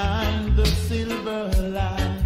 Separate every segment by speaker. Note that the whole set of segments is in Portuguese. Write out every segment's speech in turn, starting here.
Speaker 1: shine the silver light.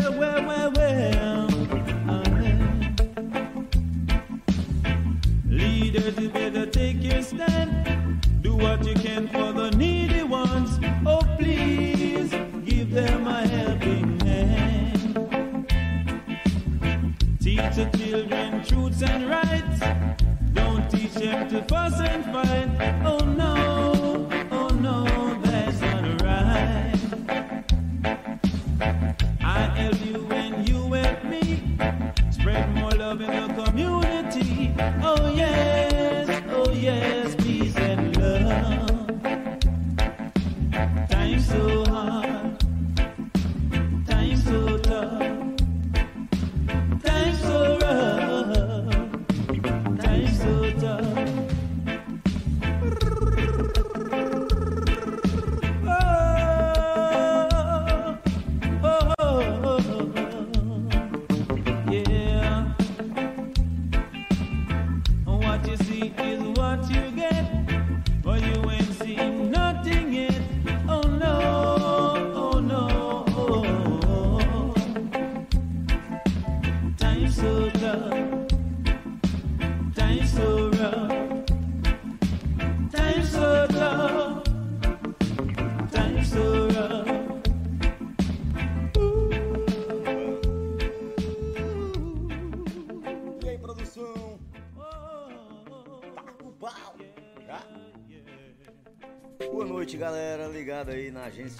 Speaker 2: Ligado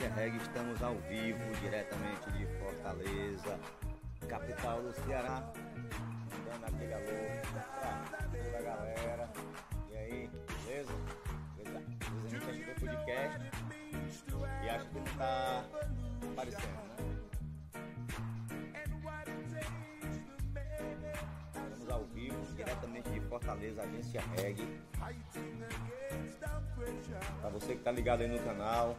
Speaker 2: Agência Reg, estamos ao vivo, diretamente de Fortaleza, capital do Ceará. Dando aquele alô pra toda a galera. E aí, beleza? Beleza? A gente é podcast e acha que não tá aparecendo, né? Estamos ao vivo, diretamente de Fortaleza, Agência Reg. Para você que está ligado aí no canal,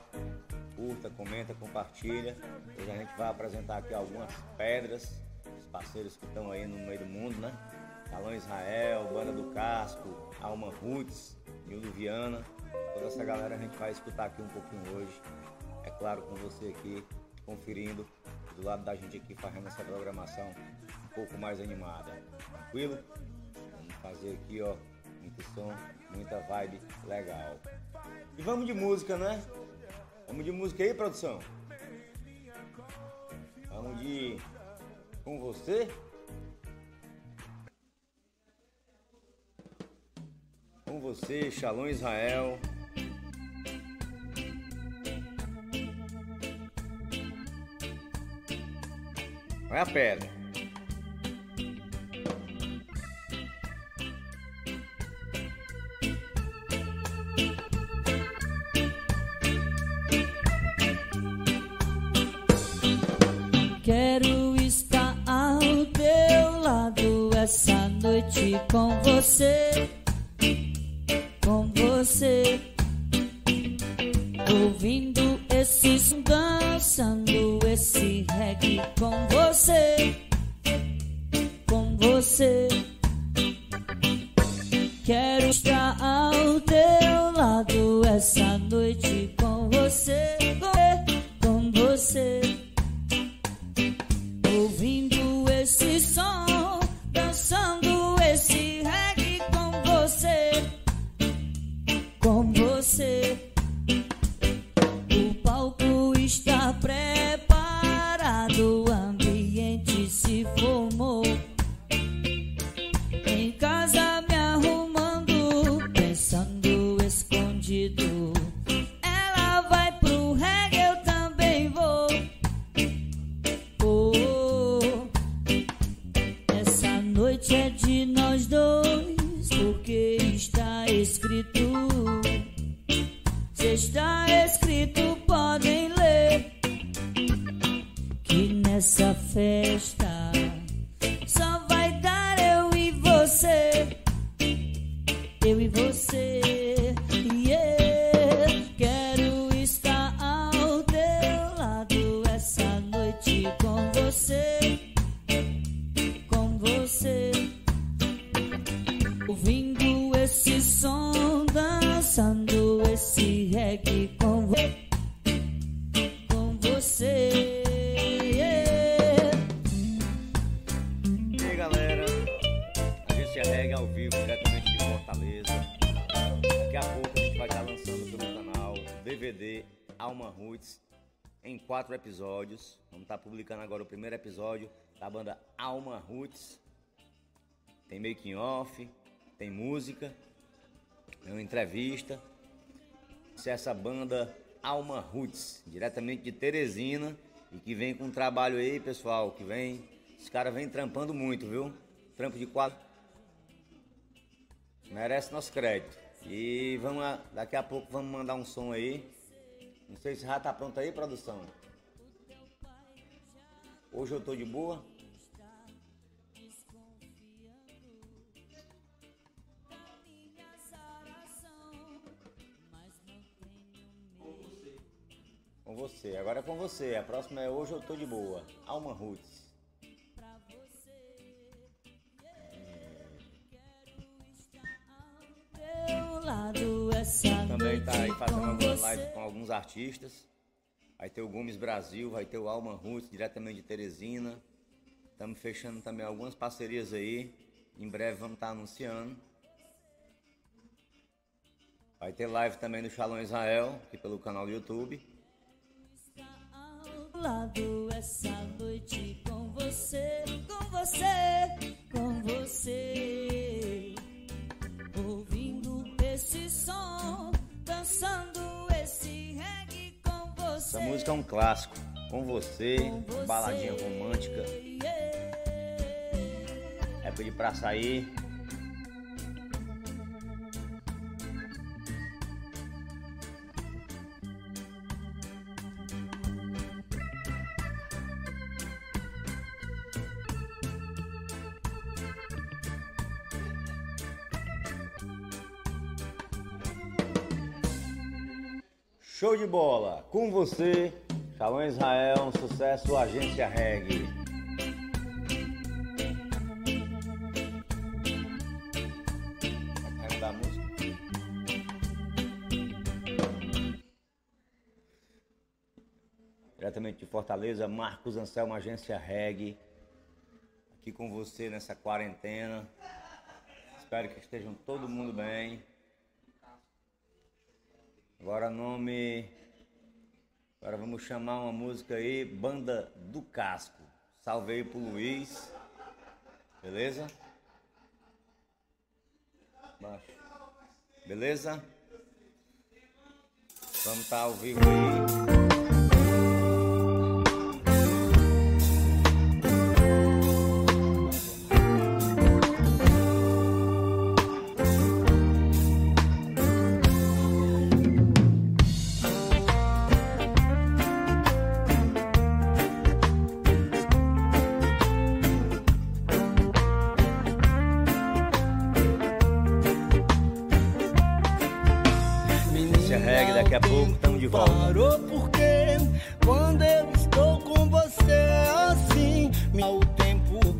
Speaker 2: curta, comenta, compartilha. Hoje a gente vai apresentar aqui algumas pedras, os parceiros que estão aí no meio do mundo, né? Salão Israel, Banda do Casco, Alma Roots, Nildo Viana. Toda essa galera a gente vai escutar aqui um pouquinho hoje. É claro, com você aqui conferindo, do lado da gente aqui fazendo essa programação um pouco mais animada. Tranquilo? Vamos fazer aqui, ó, muito som, muita vibe legal. E vamos de música, né? Vamos de música aí, produção? Vamos de com você? Com você, Shalom Israel. Vai a pedra. Quatro episódios. Vamos estar publicando agora o primeiro episódio da banda Alma Roots. Tem making off, tem música, tem uma entrevista. Isso é essa banda Alma Roots, diretamente de Teresina e que vem com um trabalho aí, pessoal, que vem, os caras vêm trampando muito, viu? Trampo de quadro. Merece nosso crédito. E vamos daqui a pouco vamos mandar um som aí. Não sei se já tá pronto aí, produção. Hoje eu tô de boa. Com você, agora é com você. A próxima é Hoje Eu Tô de Boa. Alma Roots.
Speaker 3: Lado essa
Speaker 2: Também tá aí fazendo algumas lives com alguns artistas. Vai ter o Gomes Brasil, vai ter o Alma Roots, diretamente de Teresina. Estamos fechando também algumas parcerias aí. Em breve vamos estar anunciando. Vai ter live também do Shalom Israel, aqui pelo canal do YouTube.
Speaker 3: lado essa noite com você, com você, com você. Ouvindo esse som, dançando esse reggae.
Speaker 2: Essa música é um clássico. Com você, baladinha romântica. É pedir pra sair. Show de bola! Com você, Shalom Israel, um sucesso, Agência Reg. Diretamente de Fortaleza, Marcos Anselmo, Agência Reg. Aqui com você nessa quarentena. Espero que estejam todo mundo bem. Agora nome. Agora vamos chamar uma música aí, Banda do Casco. Salve aí pro Luiz. Beleza? Baixo. Beleza? Vamos estar ao vivo aí.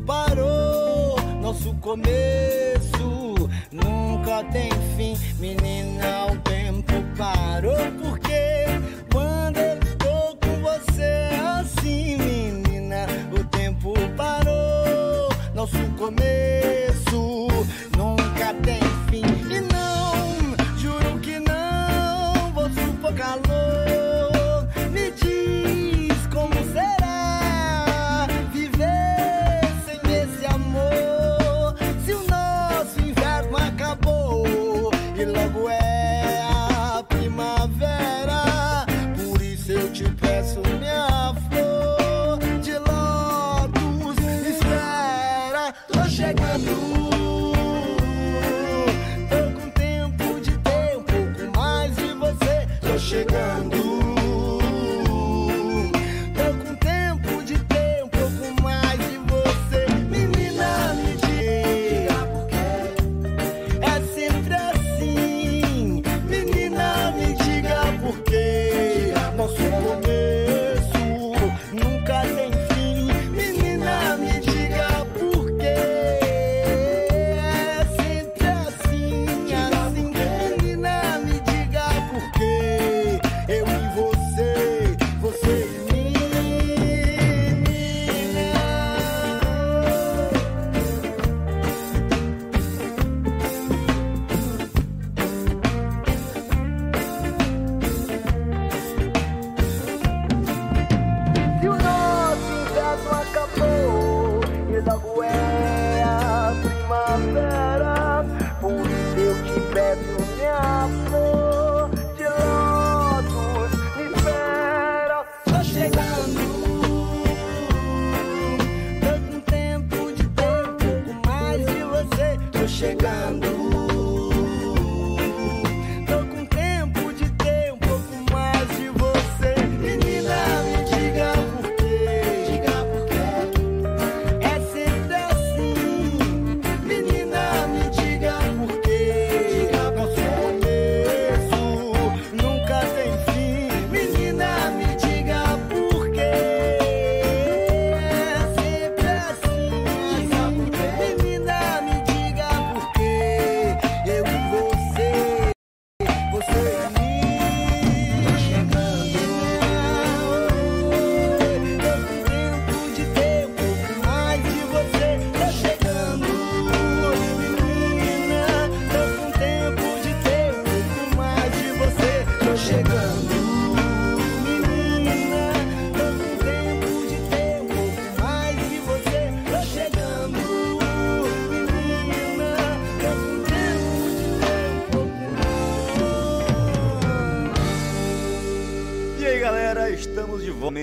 Speaker 4: parou. Nosso começo nunca tem fim. Menina, o tempo parou. Porque quando eu estou com você assim, menina, o tempo parou. Nosso começo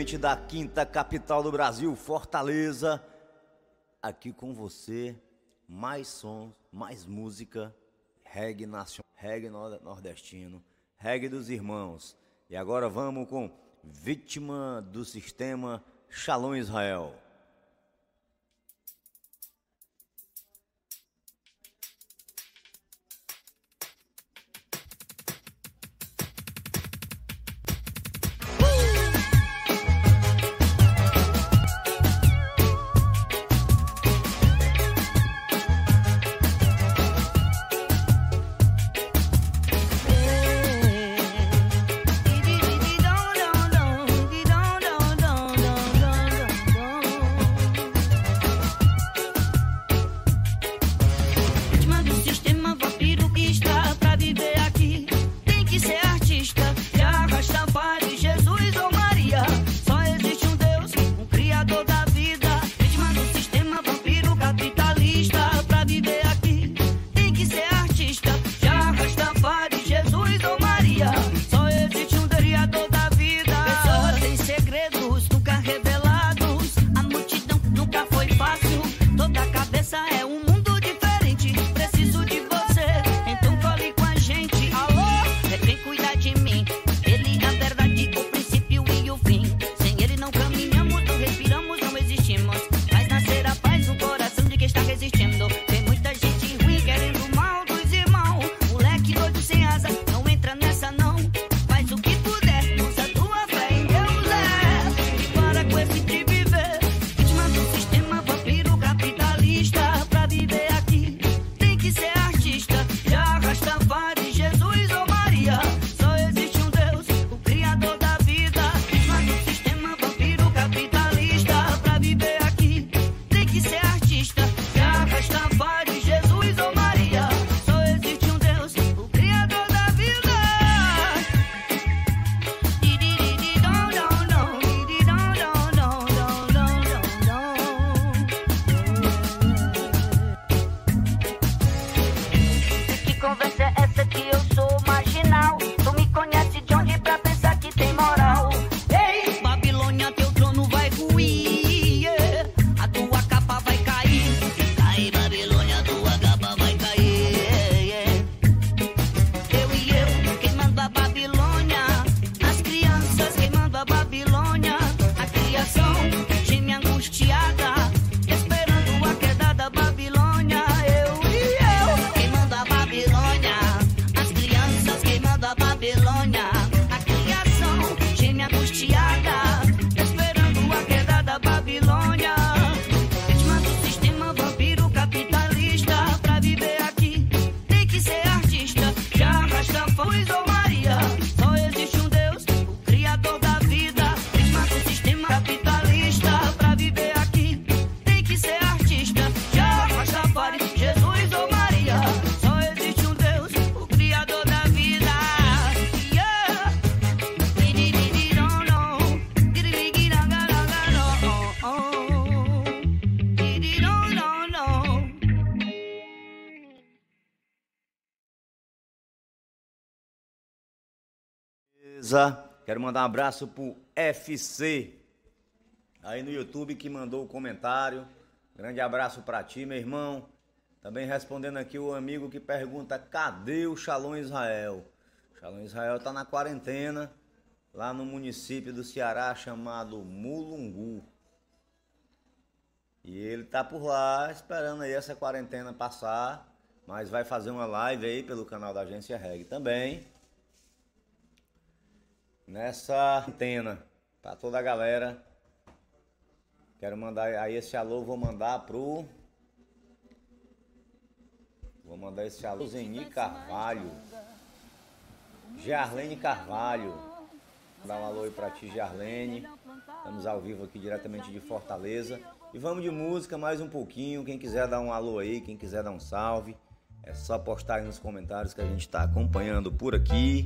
Speaker 2: diretamente da quinta capital do Brasil, Fortaleza, aqui com você, mais som, mais música, reggae nacional, reggae nordestino, reggae dos irmãos. E agora vamos com Vítima do Sistema, Shalom Israel. Quero mandar um abraço pro FC aí no YouTube que mandou o comentário. Grande abraço pra ti, meu irmão. Também respondendo aqui o amigo que pergunta: cadê o Shalom Israel? Shalom Israel tá na quarentena lá no município do Ceará chamado Mulungu. E ele tá por lá esperando aí essa quarentena passar, mas vai fazer uma live aí pelo canal da Agência Reg também. Nessa antena para toda a galera. Quero mandar aí esse alô, vou mandar pro Vou mandar esse alô Zeni Carvalho. Jarlene Carvalho. Dá um alô aí pra ti, Jarlene. Estamos ao vivo aqui diretamente de Fortaleza. E vamos de música mais um pouquinho. Quem quiser dar um alô aí, quem quiser dar um salve, é só postar aí nos comentários que a gente está acompanhando por aqui.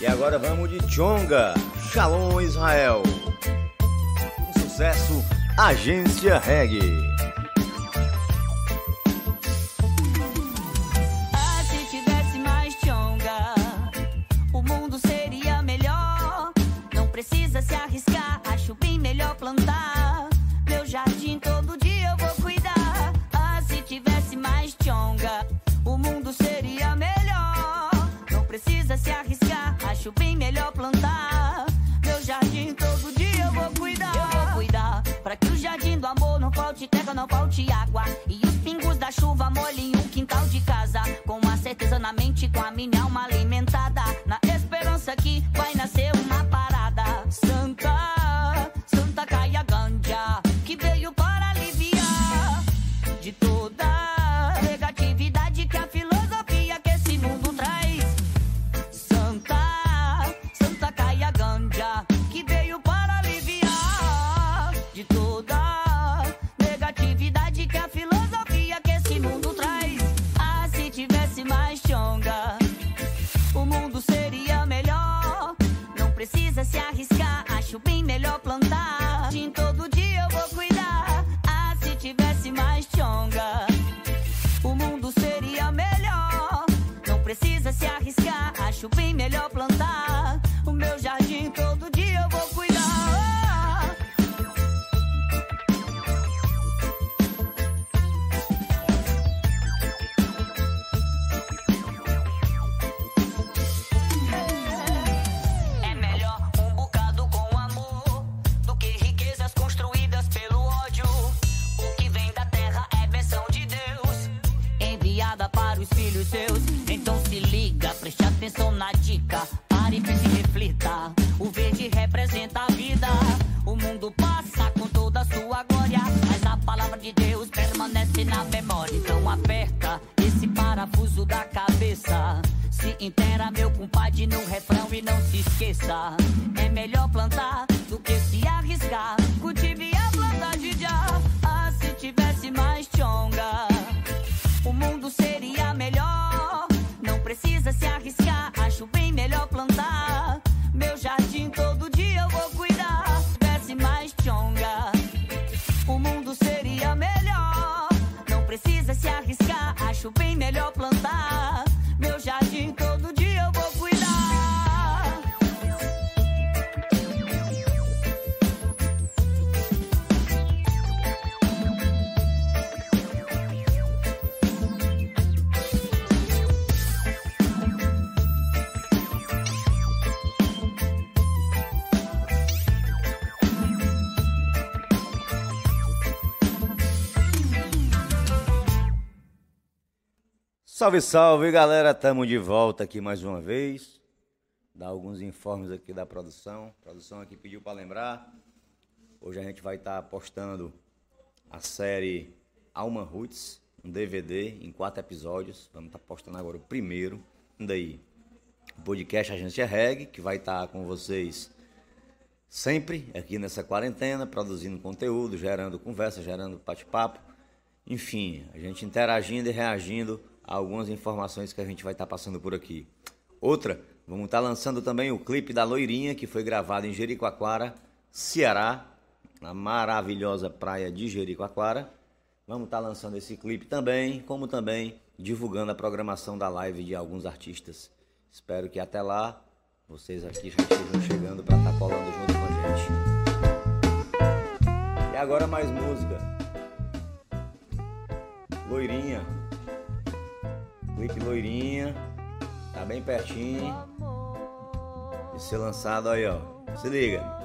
Speaker 2: E agora vamos de Chonga, Shalom Israel. Um sucesso, Agência Reggae.
Speaker 5: Se tivesse chuva molhem o quintal de casa. Com a certeza na mente, com a minha alma
Speaker 2: Salve, salve, galera! Tamo de volta aqui mais uma vez. Dar alguns informes aqui da produção. A produção aqui pediu para lembrar. Hoje a gente vai estar postando a série Alma Roots, um DVD em quatro episódios. Vamos estar postando agora o primeiro. Daí, o podcast Agência Reg, que vai estar com vocês sempre aqui nessa quarentena, produzindo conteúdo, gerando conversa, gerando bate-papo. Enfim, a gente interagindo e reagindo algumas informações que a gente vai estar passando por aqui. Outra, vamos estar lançando também o clipe da Loirinha, que foi gravado em Jericoacoara, Ceará, na maravilhosa praia de Jericoacoara. Vamos estar lançando esse clipe também, como também divulgando a programação da live de alguns artistas. Espero que até lá
Speaker 3: vocês aqui já estejam chegando para estar tá colando junto com a gente. E agora mais música. Loirinha. Clipe Loirinha. Tá bem pertinho. De ser lançado aí, ó. Se liga.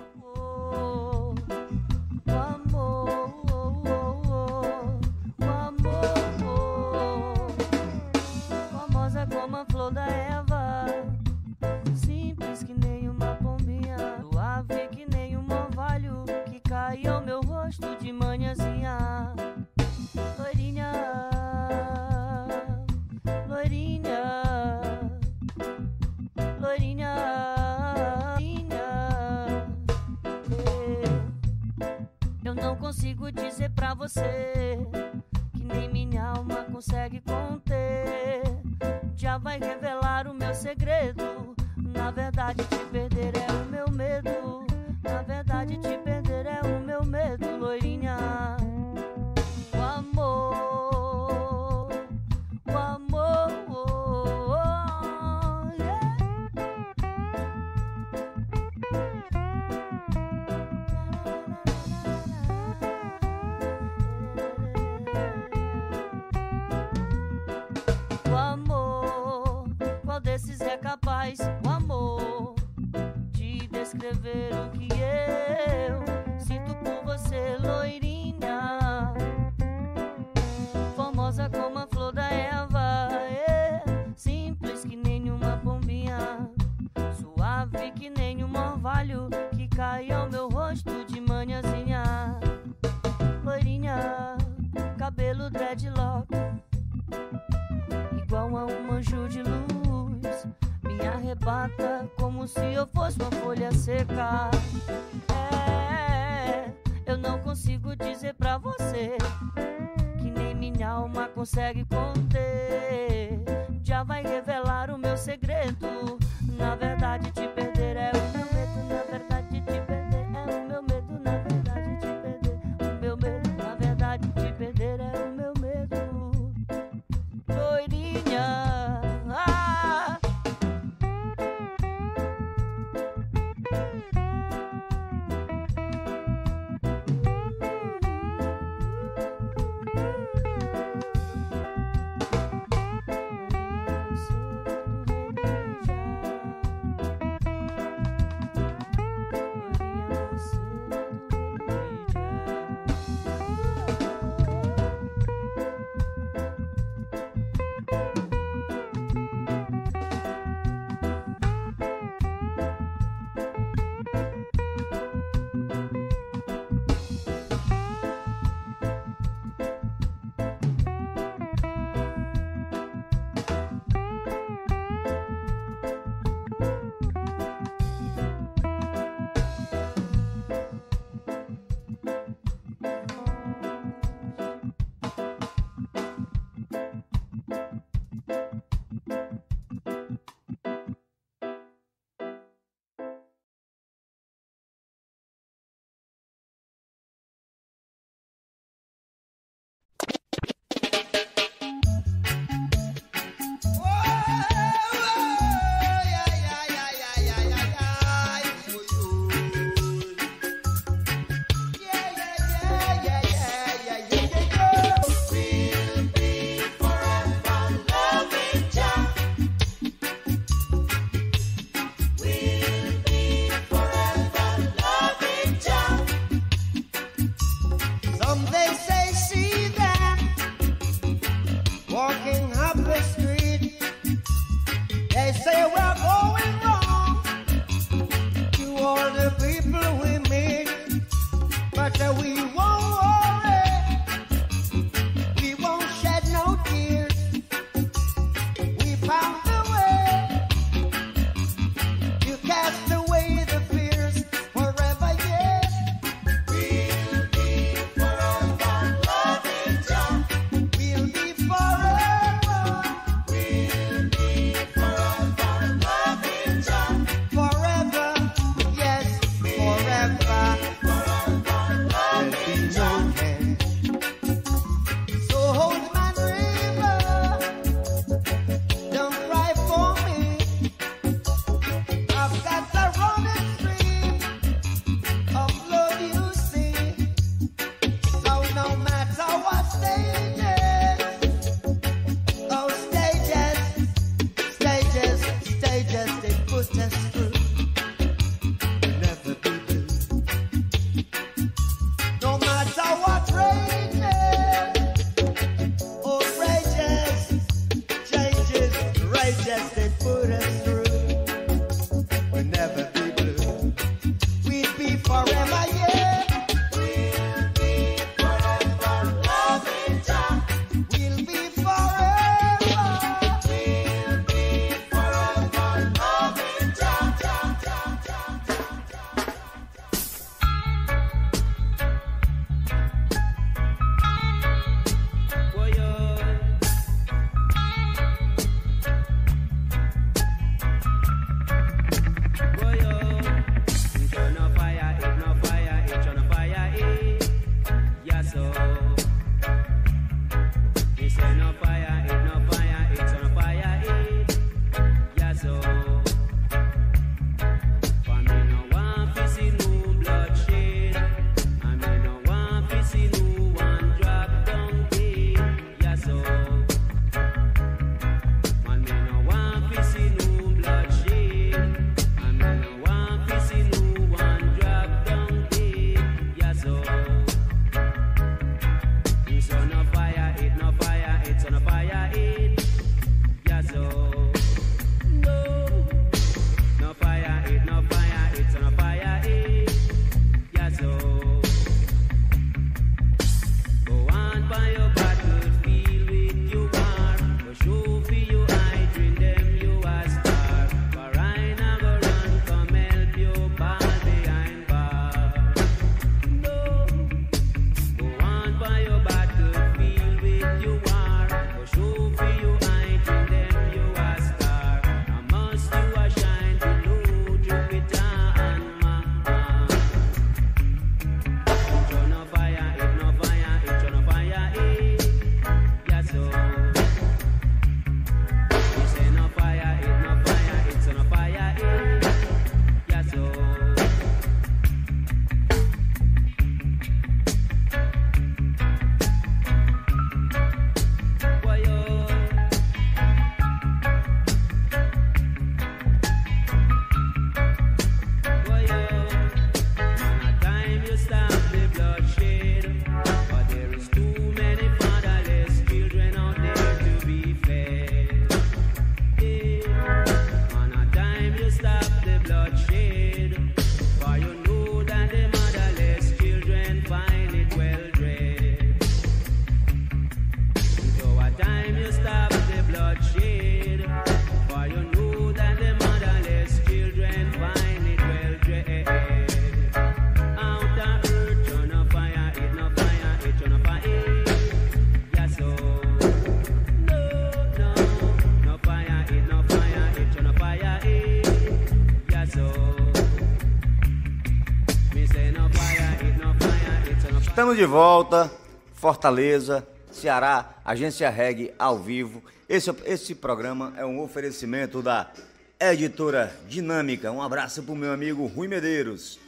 Speaker 2: De volta, Fortaleza, Ceará, Agência Reg ao vivo. Esse, esse programa é um oferecimento da Editora Dinâmica. Um abraço pro meu amigo Rui Medeiros.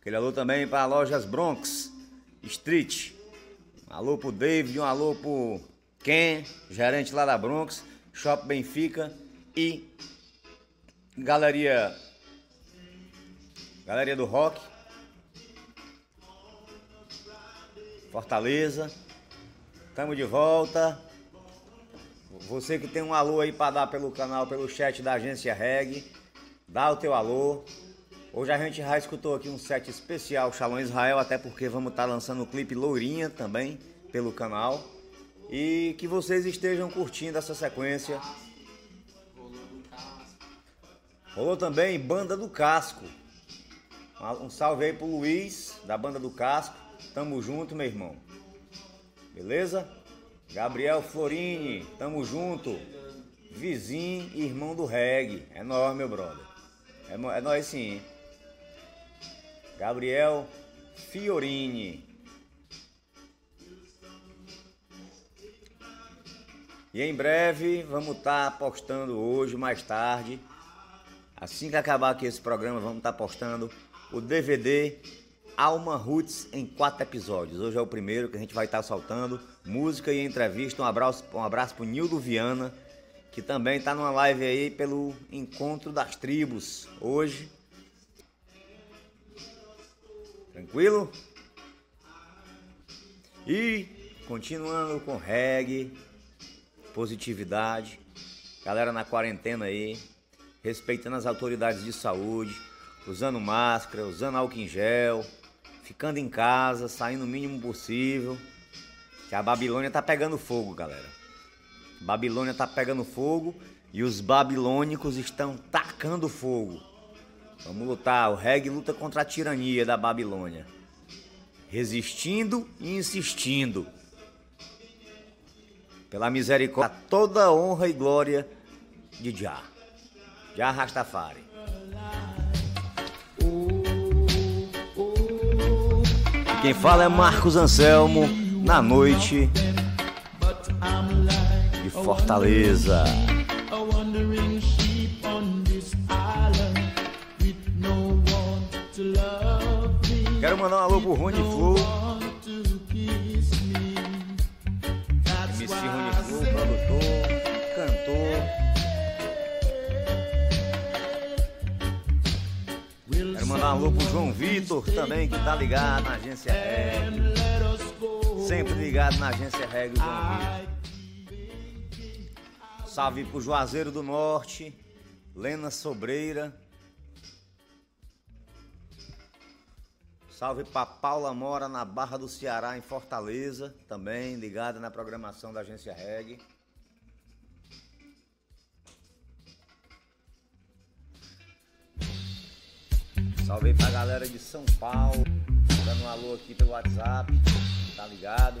Speaker 2: Aquele alô também para Lojas Bronx Street. Um alô pro David, um alô pro Ken, gerente lá da Bronx, Shop Benfica e Galeria Galeria do Rock. Fortaleza. Estamos de volta. Você que tem um alô aí para dar pelo canal, pelo chat da agência Reg, dá o teu alô. Hoje a gente já escutou aqui um set especial Shalom Israel, até porque vamos estar tá lançando o clipe Lourinha também pelo canal. E que vocês estejam curtindo essa sequência. Rolou também Banda do Casco. Um salve aí pro Luiz, da Banda do Casco. Tamo junto, meu irmão. Beleza? Gabriel Florini, tamo junto. Vizinho e irmão do reggae. É nóis, meu brother. É, é nóis sim. Gabriel Fiorini. E em breve vamos estar tá postando hoje, mais tarde. Assim que acabar aqui esse programa, vamos estar tá postando o DVD Alma Roots em quatro episódios. Hoje é o primeiro que a gente vai estar soltando. Música e entrevista. Um abraço, um abraço pro Nildo Viana, que também está numa live aí pelo Encontro das Tribos. Hoje, Tranquilo? E continuando com reggae, positividade, galera na quarentena aí, respeitando as autoridades de saúde, usando máscara, usando álcool em gel, ficando em casa, saindo o mínimo possível. Que a Babilônia tá pegando fogo, galera. Babilônia tá pegando fogo e os babilônicos estão tacando fogo. Vamos lutar. O reggae luta contra a tirania da Babilônia. Resistindo e insistindo. Pela misericórdia, toda honra e glória de Jah. Jah Rastafari. Quem fala é Marcos Anselmo, na noite de Fortaleza. Quero mandar um alô pro Rony Flow. Alô pro João Vitor também, que tá ligado na agência Reg. Sempre ligado na agência Reg, João Vitor. Salve pro Juazeiro do Norte, Lena Sobreira. Salve para Paula Mora na Barra do Ceará, em Fortaleza, também ligada na programação da agência Reg. Salve para a galera de São Paulo, dando um alô aqui pelo WhatsApp, tá ligado?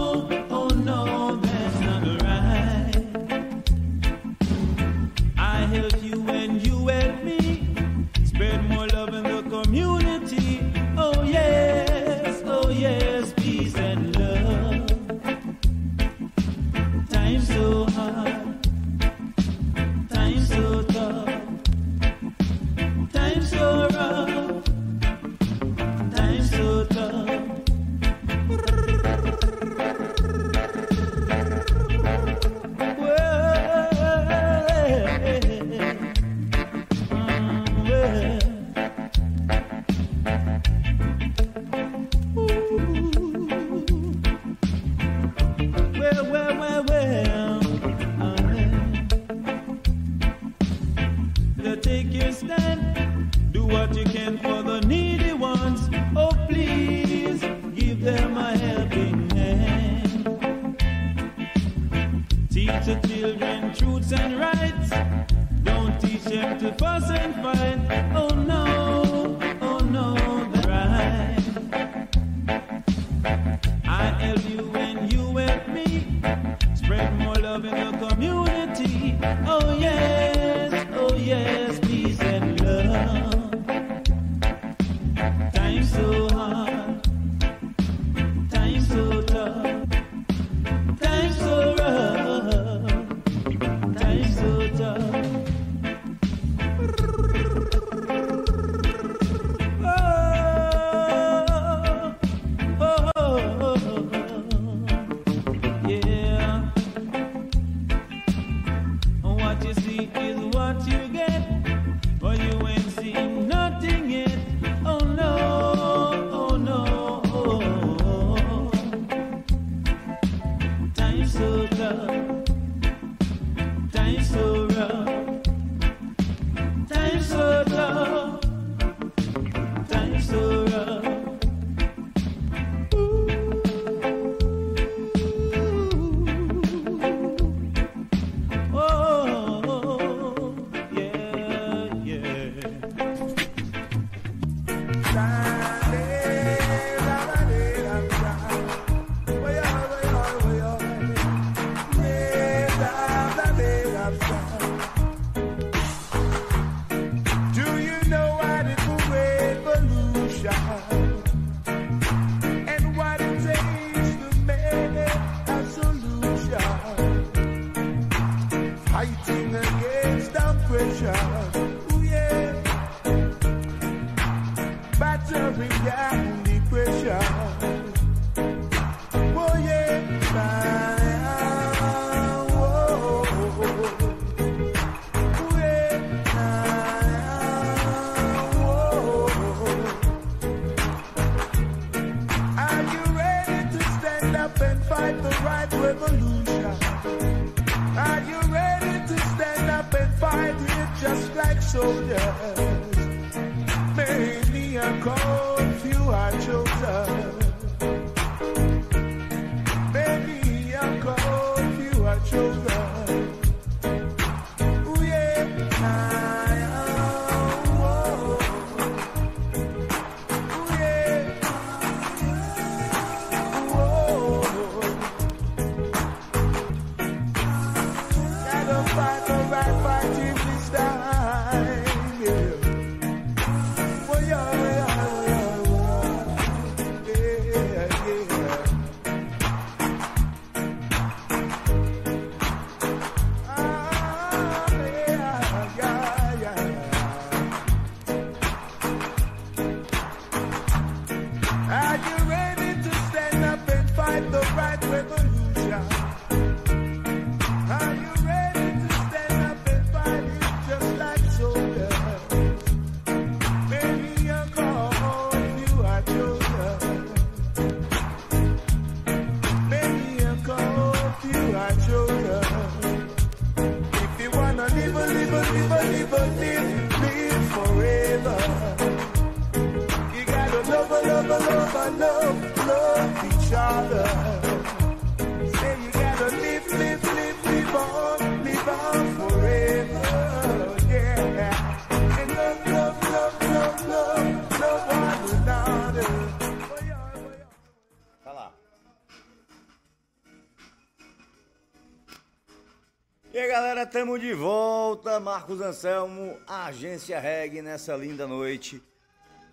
Speaker 4: tamo de volta, Marcos Anselmo, Agência Reg nessa linda noite.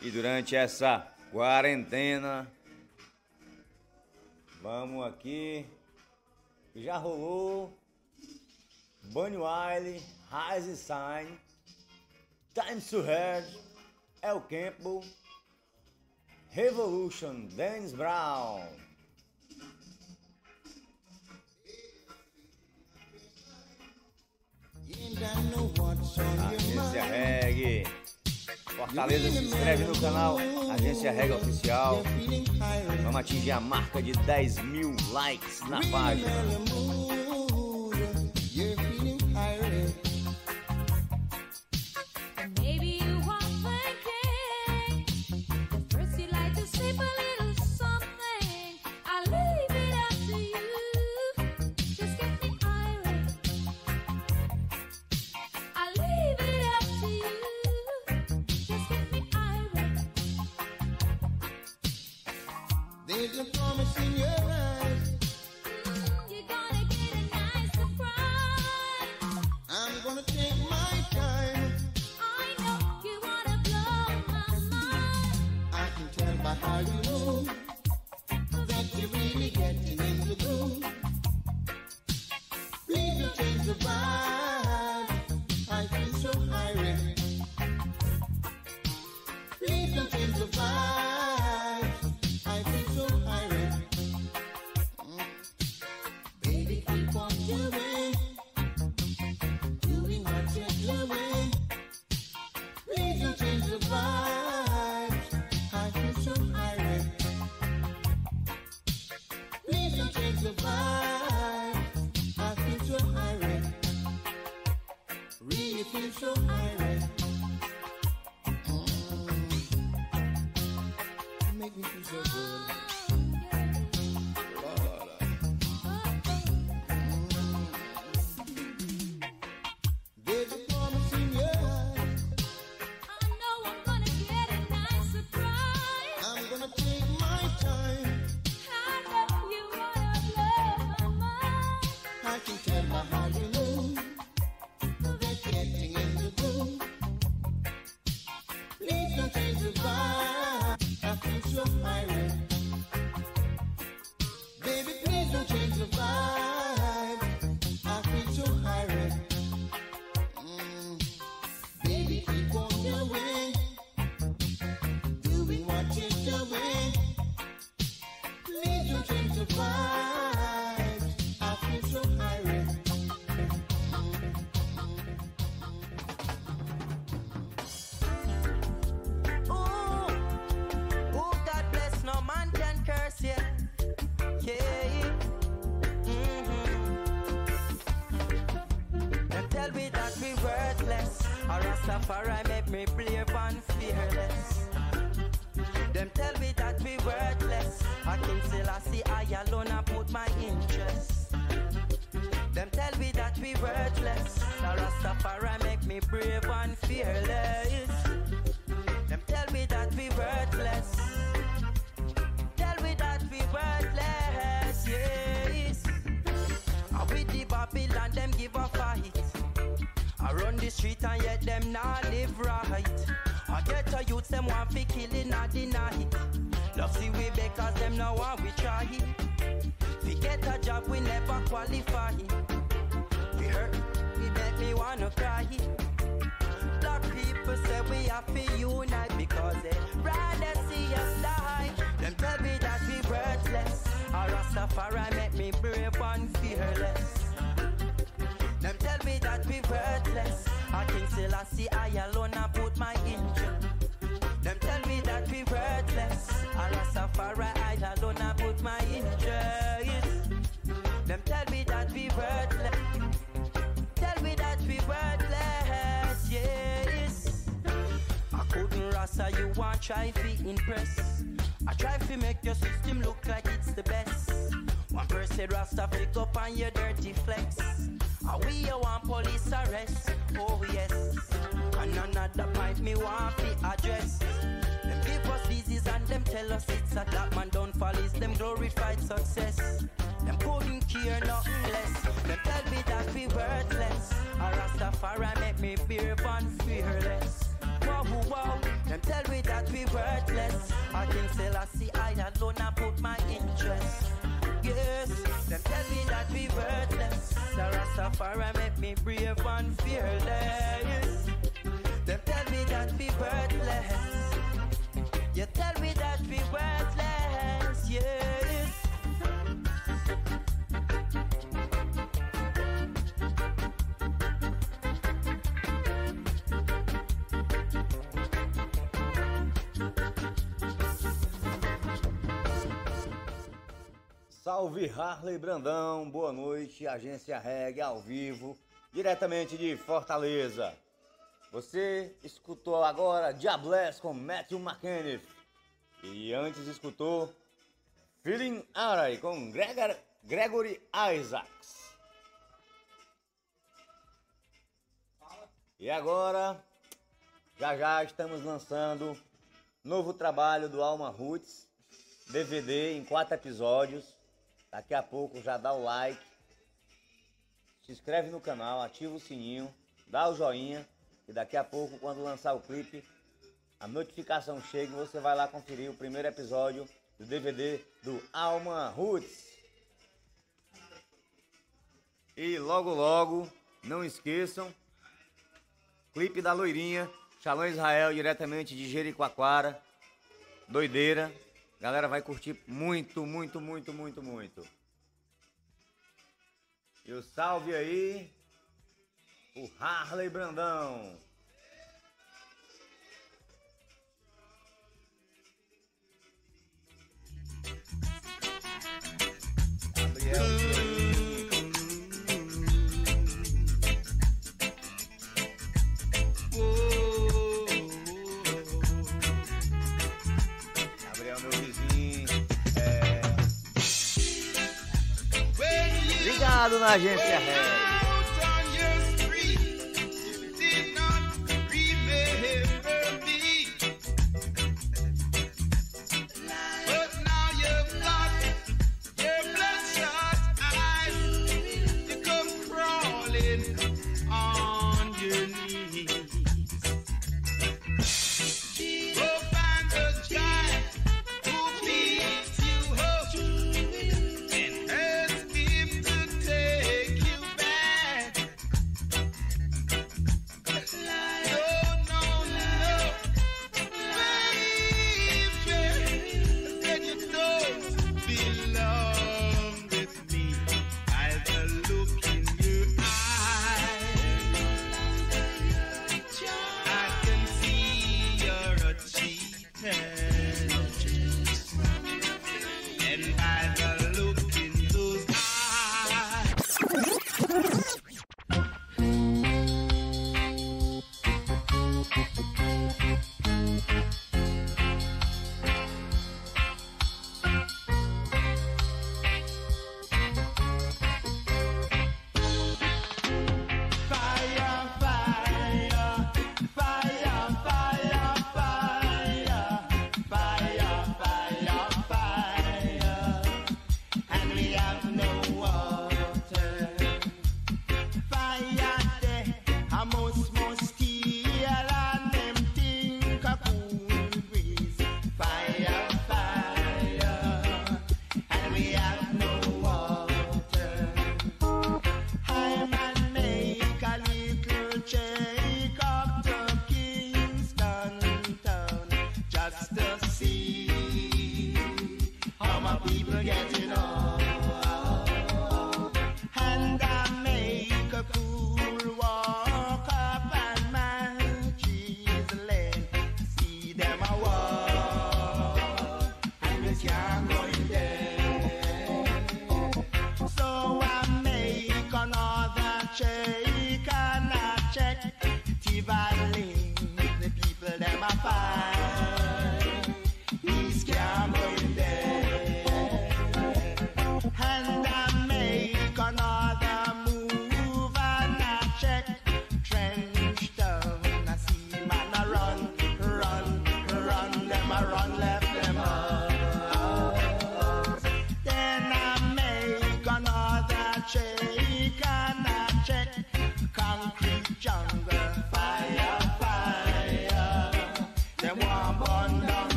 Speaker 4: E durante essa quarentena, vamos aqui. Já rolou Bunny Wiley, Rise Sign, Time to Heard, El Campbell, Revolution, Dennis Brown. Agência Reg. Fortaleza se inscreve no canal Agência Reg Oficial. Vamos atingir a marca de 10 mil likes na página.
Speaker 6: Rastafari make not live right. I get a youth, them want fi killing at the night. Love see we because them now want we try. We get a job, we never qualify. We hurt, we make me wanna cry. Black people say we have to unite because they rather see us die. Them tell me that we worthless. A Rastafari make me brave and fearless. Them tell me that we worthless. King Selassie, I alone I put my interest. Them tell me that we worthless. A Rastafari, I alone I put my interest. Them tell me that we worthless. Tell me that we worthless, yes. I couldn't rasta you want try to impress. I try to make your system look like it's the best. One person rasta pick up on your dirty flex. Ah, we a want police arrest, oh yes. And another point me want the address. Them give us disease and them tell us it's a black man don't fall is them glorified success. Them couldn't care nothing less. Them tell me that we worthless.
Speaker 7: A Rastafari make me brave and fearless. Wow, wow, them tell me that we worthless.
Speaker 6: I can tell I see I alone I put my interest. Yes, them tell me that we worthless brave and fearless. Them tell me that we worthless.
Speaker 7: You tell me that we worthless, yes.
Speaker 2: Salve Harley Brandão, boa noite, Agência Reg ao vivo, diretamente de Fortaleza. Você escutou agora Diabless com Matthew McKenneth e antes escutou Feeling Aray com Gregor, Gregory Isaacs. E agora, já já estamos lançando novo trabalho do Alma Roots, DVD em quatro episódios. Daqui a pouco já dá o like, se inscreve no canal, ativa o sininho, dá o joinha e daqui a pouco quando lançar o clipe, a notificação chega e você vai lá conferir o primeiro episódio do DVD do Alma Roots. E logo logo, não esqueçam, clipe da loirinha, Shalom Israel diretamente de Jericoacoara, doideira. Galera vai curtir muito, muito, muito, muito, muito. E o salve aí, o Harley Brandão. Gabriel na agência Red.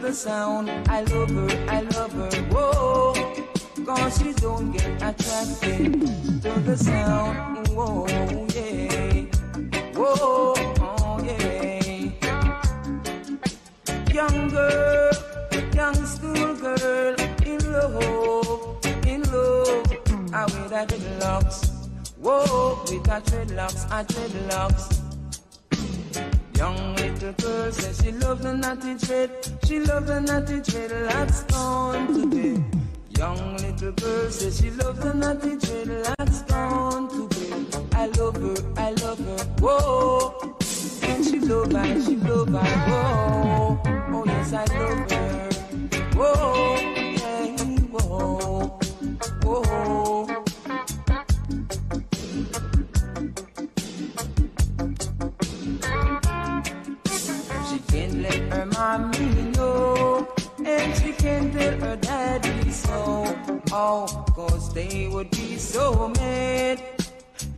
Speaker 8: The
Speaker 7: sound. I love her, I love her, whoa. Cause she don't get attracted to the sound. Whoa, yeah. Whoa, oh, yeah. Young girl, young school girl, in love, in love. I with her dreadlocks. Whoa, with her dreadlocks, her dreadlocks. Young little girl says she loves the natty dread. She loves the natty dread. Let's gone to bed. Young little girl says she loves the natty dread. Let's gone to bed. I love her, I love her. Whoa, and she love I, she love I. Whoa, oh yes I love her. Whoa, Oh, cause they would be so mad.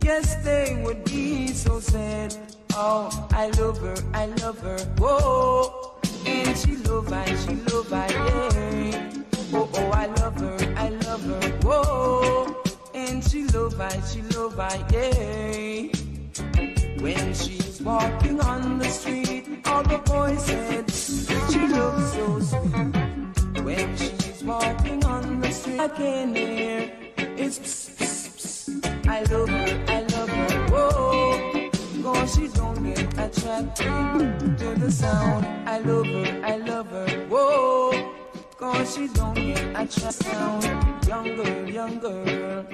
Speaker 7: Yes, they would be so sad. Oh, I love her, I love her, whoa. And she love I, she love I, yeah. Oh, oh, I love her, I love her, whoa. And she love I, she love I, yeah. When she's walking on the street, all the boys said she looks so sweet. When she's walking on the street, I can hear it's psst, psst, psst. I love her, I love her, whoa. Cause she don't get attracted to the sound. I love her, I love her, whoa. Cause she don't get attracted. Young girl, young girl.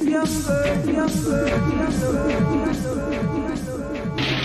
Speaker 7: Young girl, young girl, young girl, young girl, young girl.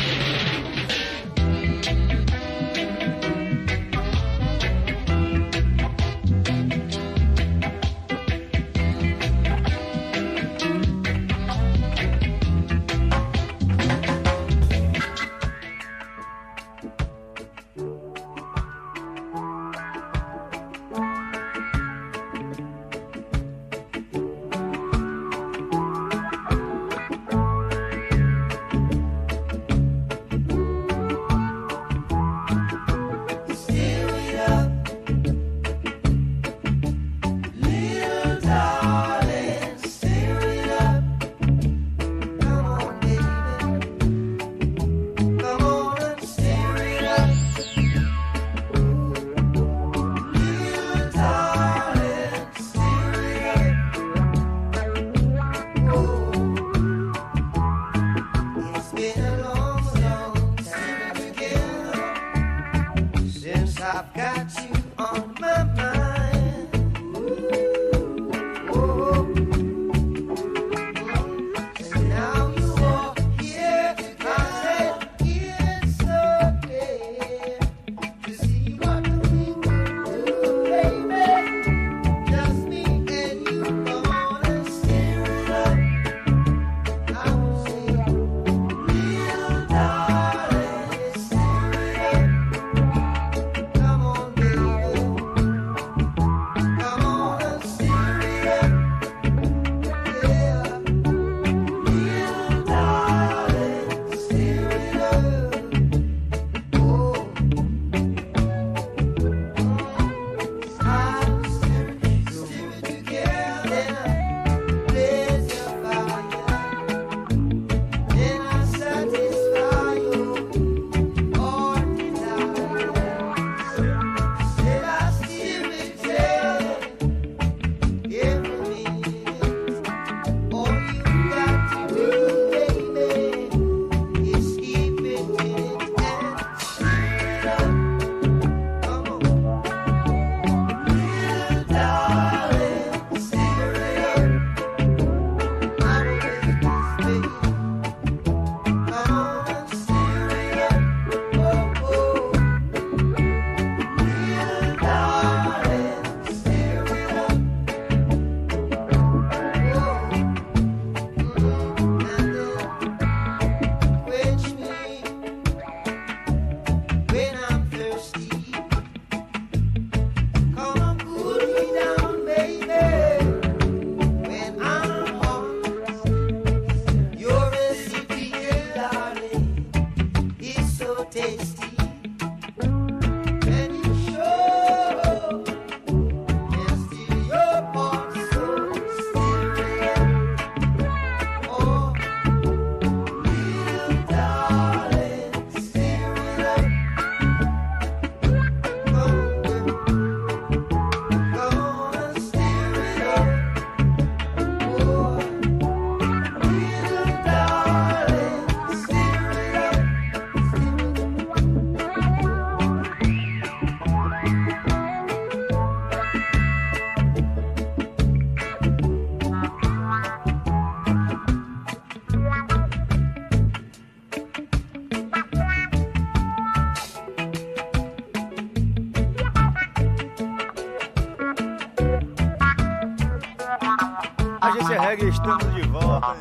Speaker 2: Agência Reggae, estamos de volta.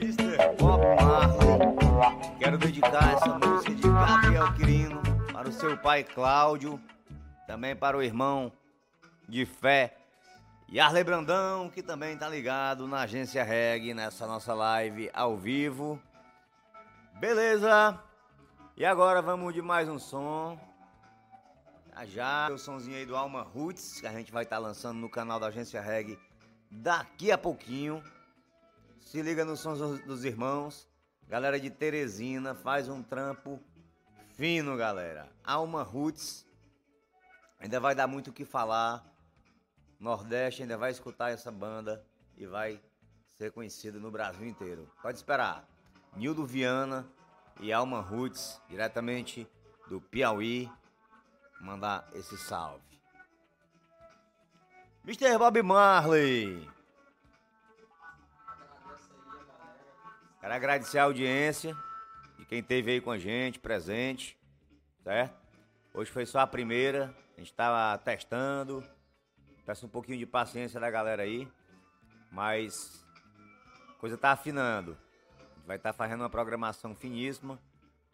Speaker 2: Mr. Bob Marley. Quero dedicar essa música de Gabriel Quirino para o seu pai Cláudio, também para o irmão de fé Yarley Brandão, que também tá ligado na Agência Reggae, nessa nossa live ao vivo. Beleza? E agora vamos de mais um som. Já já, o somzinho aí do Alma Roots, que a gente vai estar lançando no canal da Agência Reggae daqui a pouquinho. Se liga nos sons dos, irmãos. Galera de Teresina, faz um trampo fino, galera. Alma Roots. Ainda vai dar muito o que falar. Nordeste ainda vai escutar essa banda e vai ser conhecido no Brasil inteiro. Pode esperar. Nildo Viana e Alma Roots, diretamente do Piauí, mandar esse salve. Mr. Bob Marley. Quero agradecer a audiência de quem esteve aí com a gente, presente, certo? Hoje foi só a primeira, a gente estava testando. Peço um pouquinho de paciência da galera aí, mas a coisa tá afinando. Vai estar fazendo uma programação finíssima,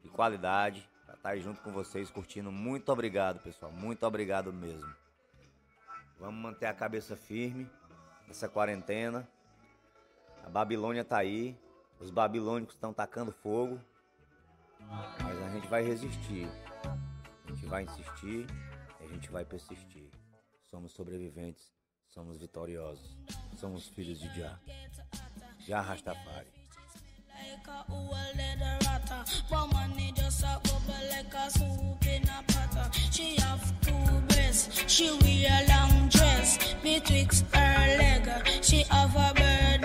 Speaker 2: de qualidade, pra estar aí junto com vocês curtindo. Muito obrigado, pessoal, muito obrigado mesmo. Vamos manter a cabeça firme nessa quarentena. A Babilônia tá aí, os babilônicos estão tacando fogo, mas a gente vai resistir. A gente vai insistir a gente vai persistir. Somos sobreviventes, somos vitoriosos, somos filhos de Jah. Jah Rastafari.
Speaker 9: Like a old ratter. Woman, it just a bubble like a soup in a pot. She have two breasts, she wear a long dress. Betwixt her leg, she have a bird.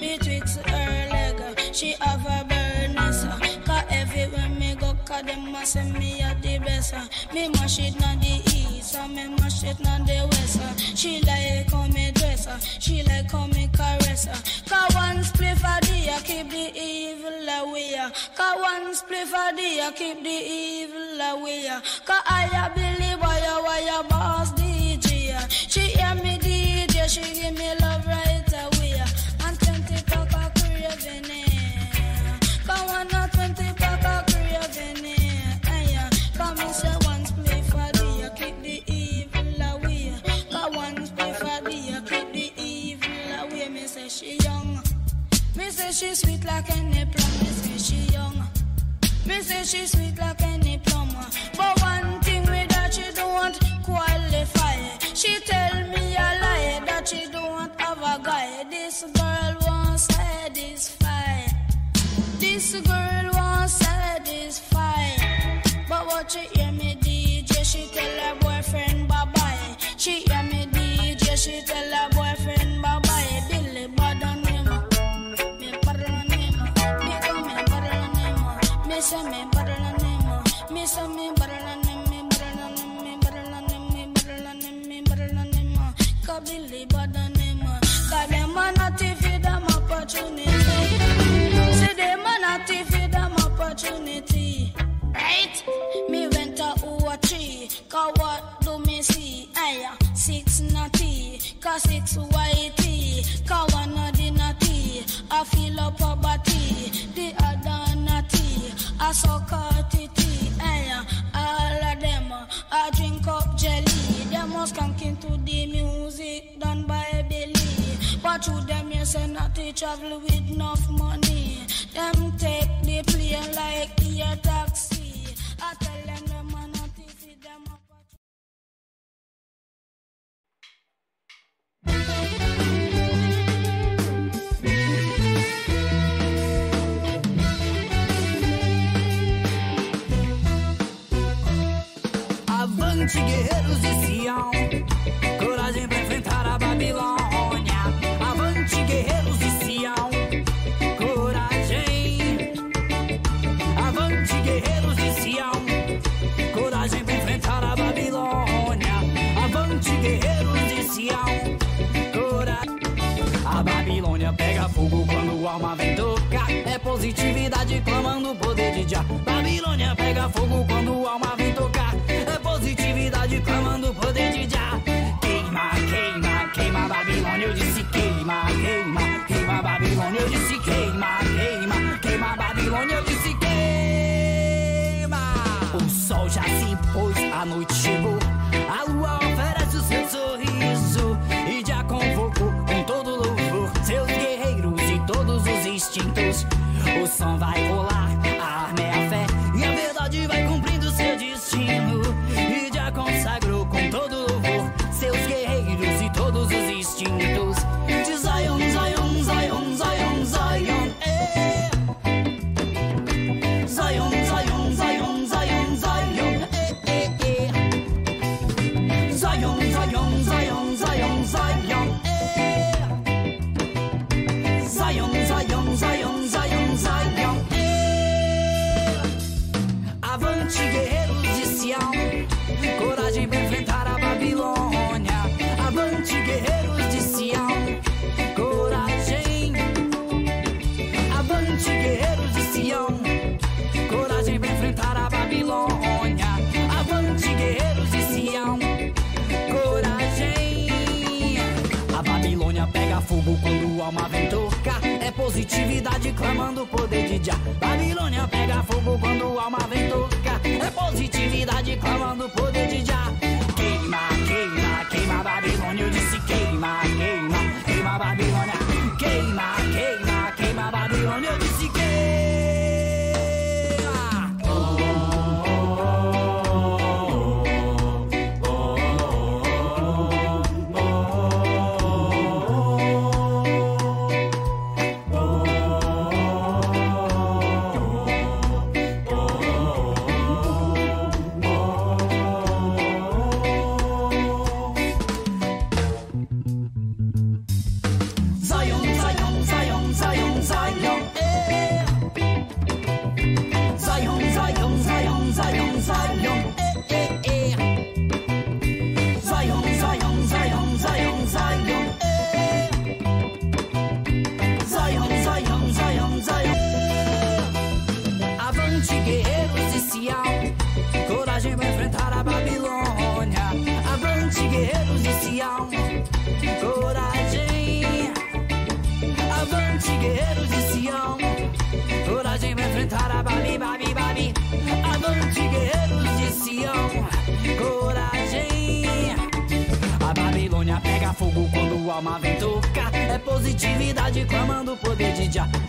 Speaker 9: Betwixt her leg, she have a bird nest. Cause everywhere me go, cause them a say me a the best. Me mash it na the east, and me mash it na the uh. She like how me dress, uh. she like how me caress. uh. Cause one spliff a day, I keep the evil away. uh. Cause one spliff a day, I keep the evil away. uh. Cause I a believe why you, why boss DJ. uh. She hear me DJ, she give me she sweet like any plum. Me say she young. Me say she sweet opportunity. Right? Me went a over three. Cause what do me see? Aya, six natty. Cause six whitey. Cause one of the natty. I feel up a body. The other natty. I suck out titty. Aya, all of them. I drink up jelly. Them was skanking to the music done by Billy. But to them, you say not to travel with enough money. Them
Speaker 5: Avante, guerreiros de Sião, positividade clamando o poder de Jah. Babilônia pega fogo quando a alma vem tocar. É positividade clamando o poder de Jah. Queima, queima, queima Babilônia. Eu disse queima, queima, queima Babilônia. Eu disse queima, queima, queima Babilônia. Eu disse queima. O sol já se pôs, a noite chegou. O som vai rolar, positividade clamando o poder de Jah. Babilônia pega fogo quando a alma vem tocar. É positividade clamando clamando o poder de Jah.